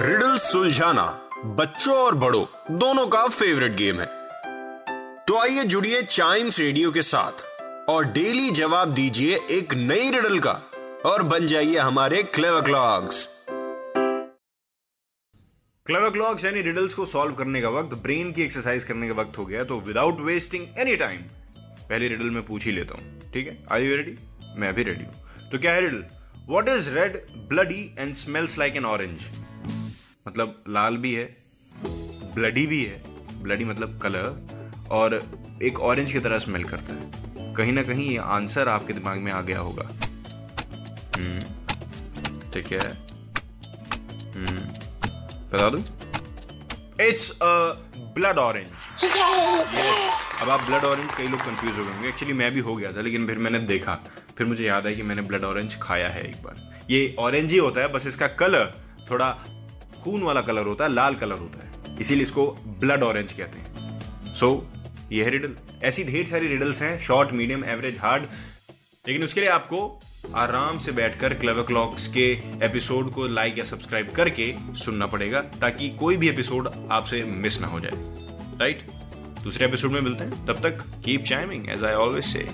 Riddle सुलझाना बच्चों और बड़ों, दोनों का फेवरेट गेम है। तो आइए जुड़िए चाइम्स रेडियो के साथ और डेली जवाब दीजिए एक नई रिडल का और बन जाइए हमारे क्लेवर क्लॉक्स क्लेवर क्लॉक्स यानी रिडल्स को सॉल्व करने का वक्त ब्रेन की एक्सरसाइज करने का वक्त हो गया तो विदाउट वेस्टिंग एनी टाइम पहली रिडल मैं पूछ ही लेता हूँ, ठीक है? आई यू रेडी मैं भी रेडी हूँ। तो क्या है riddle what is red bloody and smells like an orange मतलब लाल भी है ब्लडी भी है ब्लडी मतलब कलर और एक ऑरेंज की तरह स्मेल करता है। कहीं ना कहीं ये आंसर आपके दिमाग में आ गया होगा। हम्म ठीक है। हम्म बता दूँ? इट्स अ ब्लड ऑरेंज अब आप ब्लड ऑरेंज कई लोग कंफ्यूज हो गए होंगे। एक्चुअली मैं भी हो गया था लेकिन फिर मैंने देखा। फिर मुझे याद आया कि मैंने ब्लड ऑरेंज खाया है एक बार। ये ऑरेंज ही होता है बस इसका कलर थोड़ा खून वाला कलर होता है लाल कलर होता है। इसीलिए इसको ब्लड ऑरेंज कहते हैं। सो so, ये है रिडल ऐसी ढेर सारी रिडल्स हैं शॉर्ट मीडियम एवरेज हार्ड लेकिन उसके लिए आपको आराम से बैठकर क्लेवर क्लॉक्स के एपिसोड को लाइक या सब्सक्राइब करके सुनना पड़ेगा ताकि कोई भी एपिसोड आपसे मिस ना हो जाए। राइट दूसरे एपिसोड में मिलते हैं। तब तक keep chiming as I always say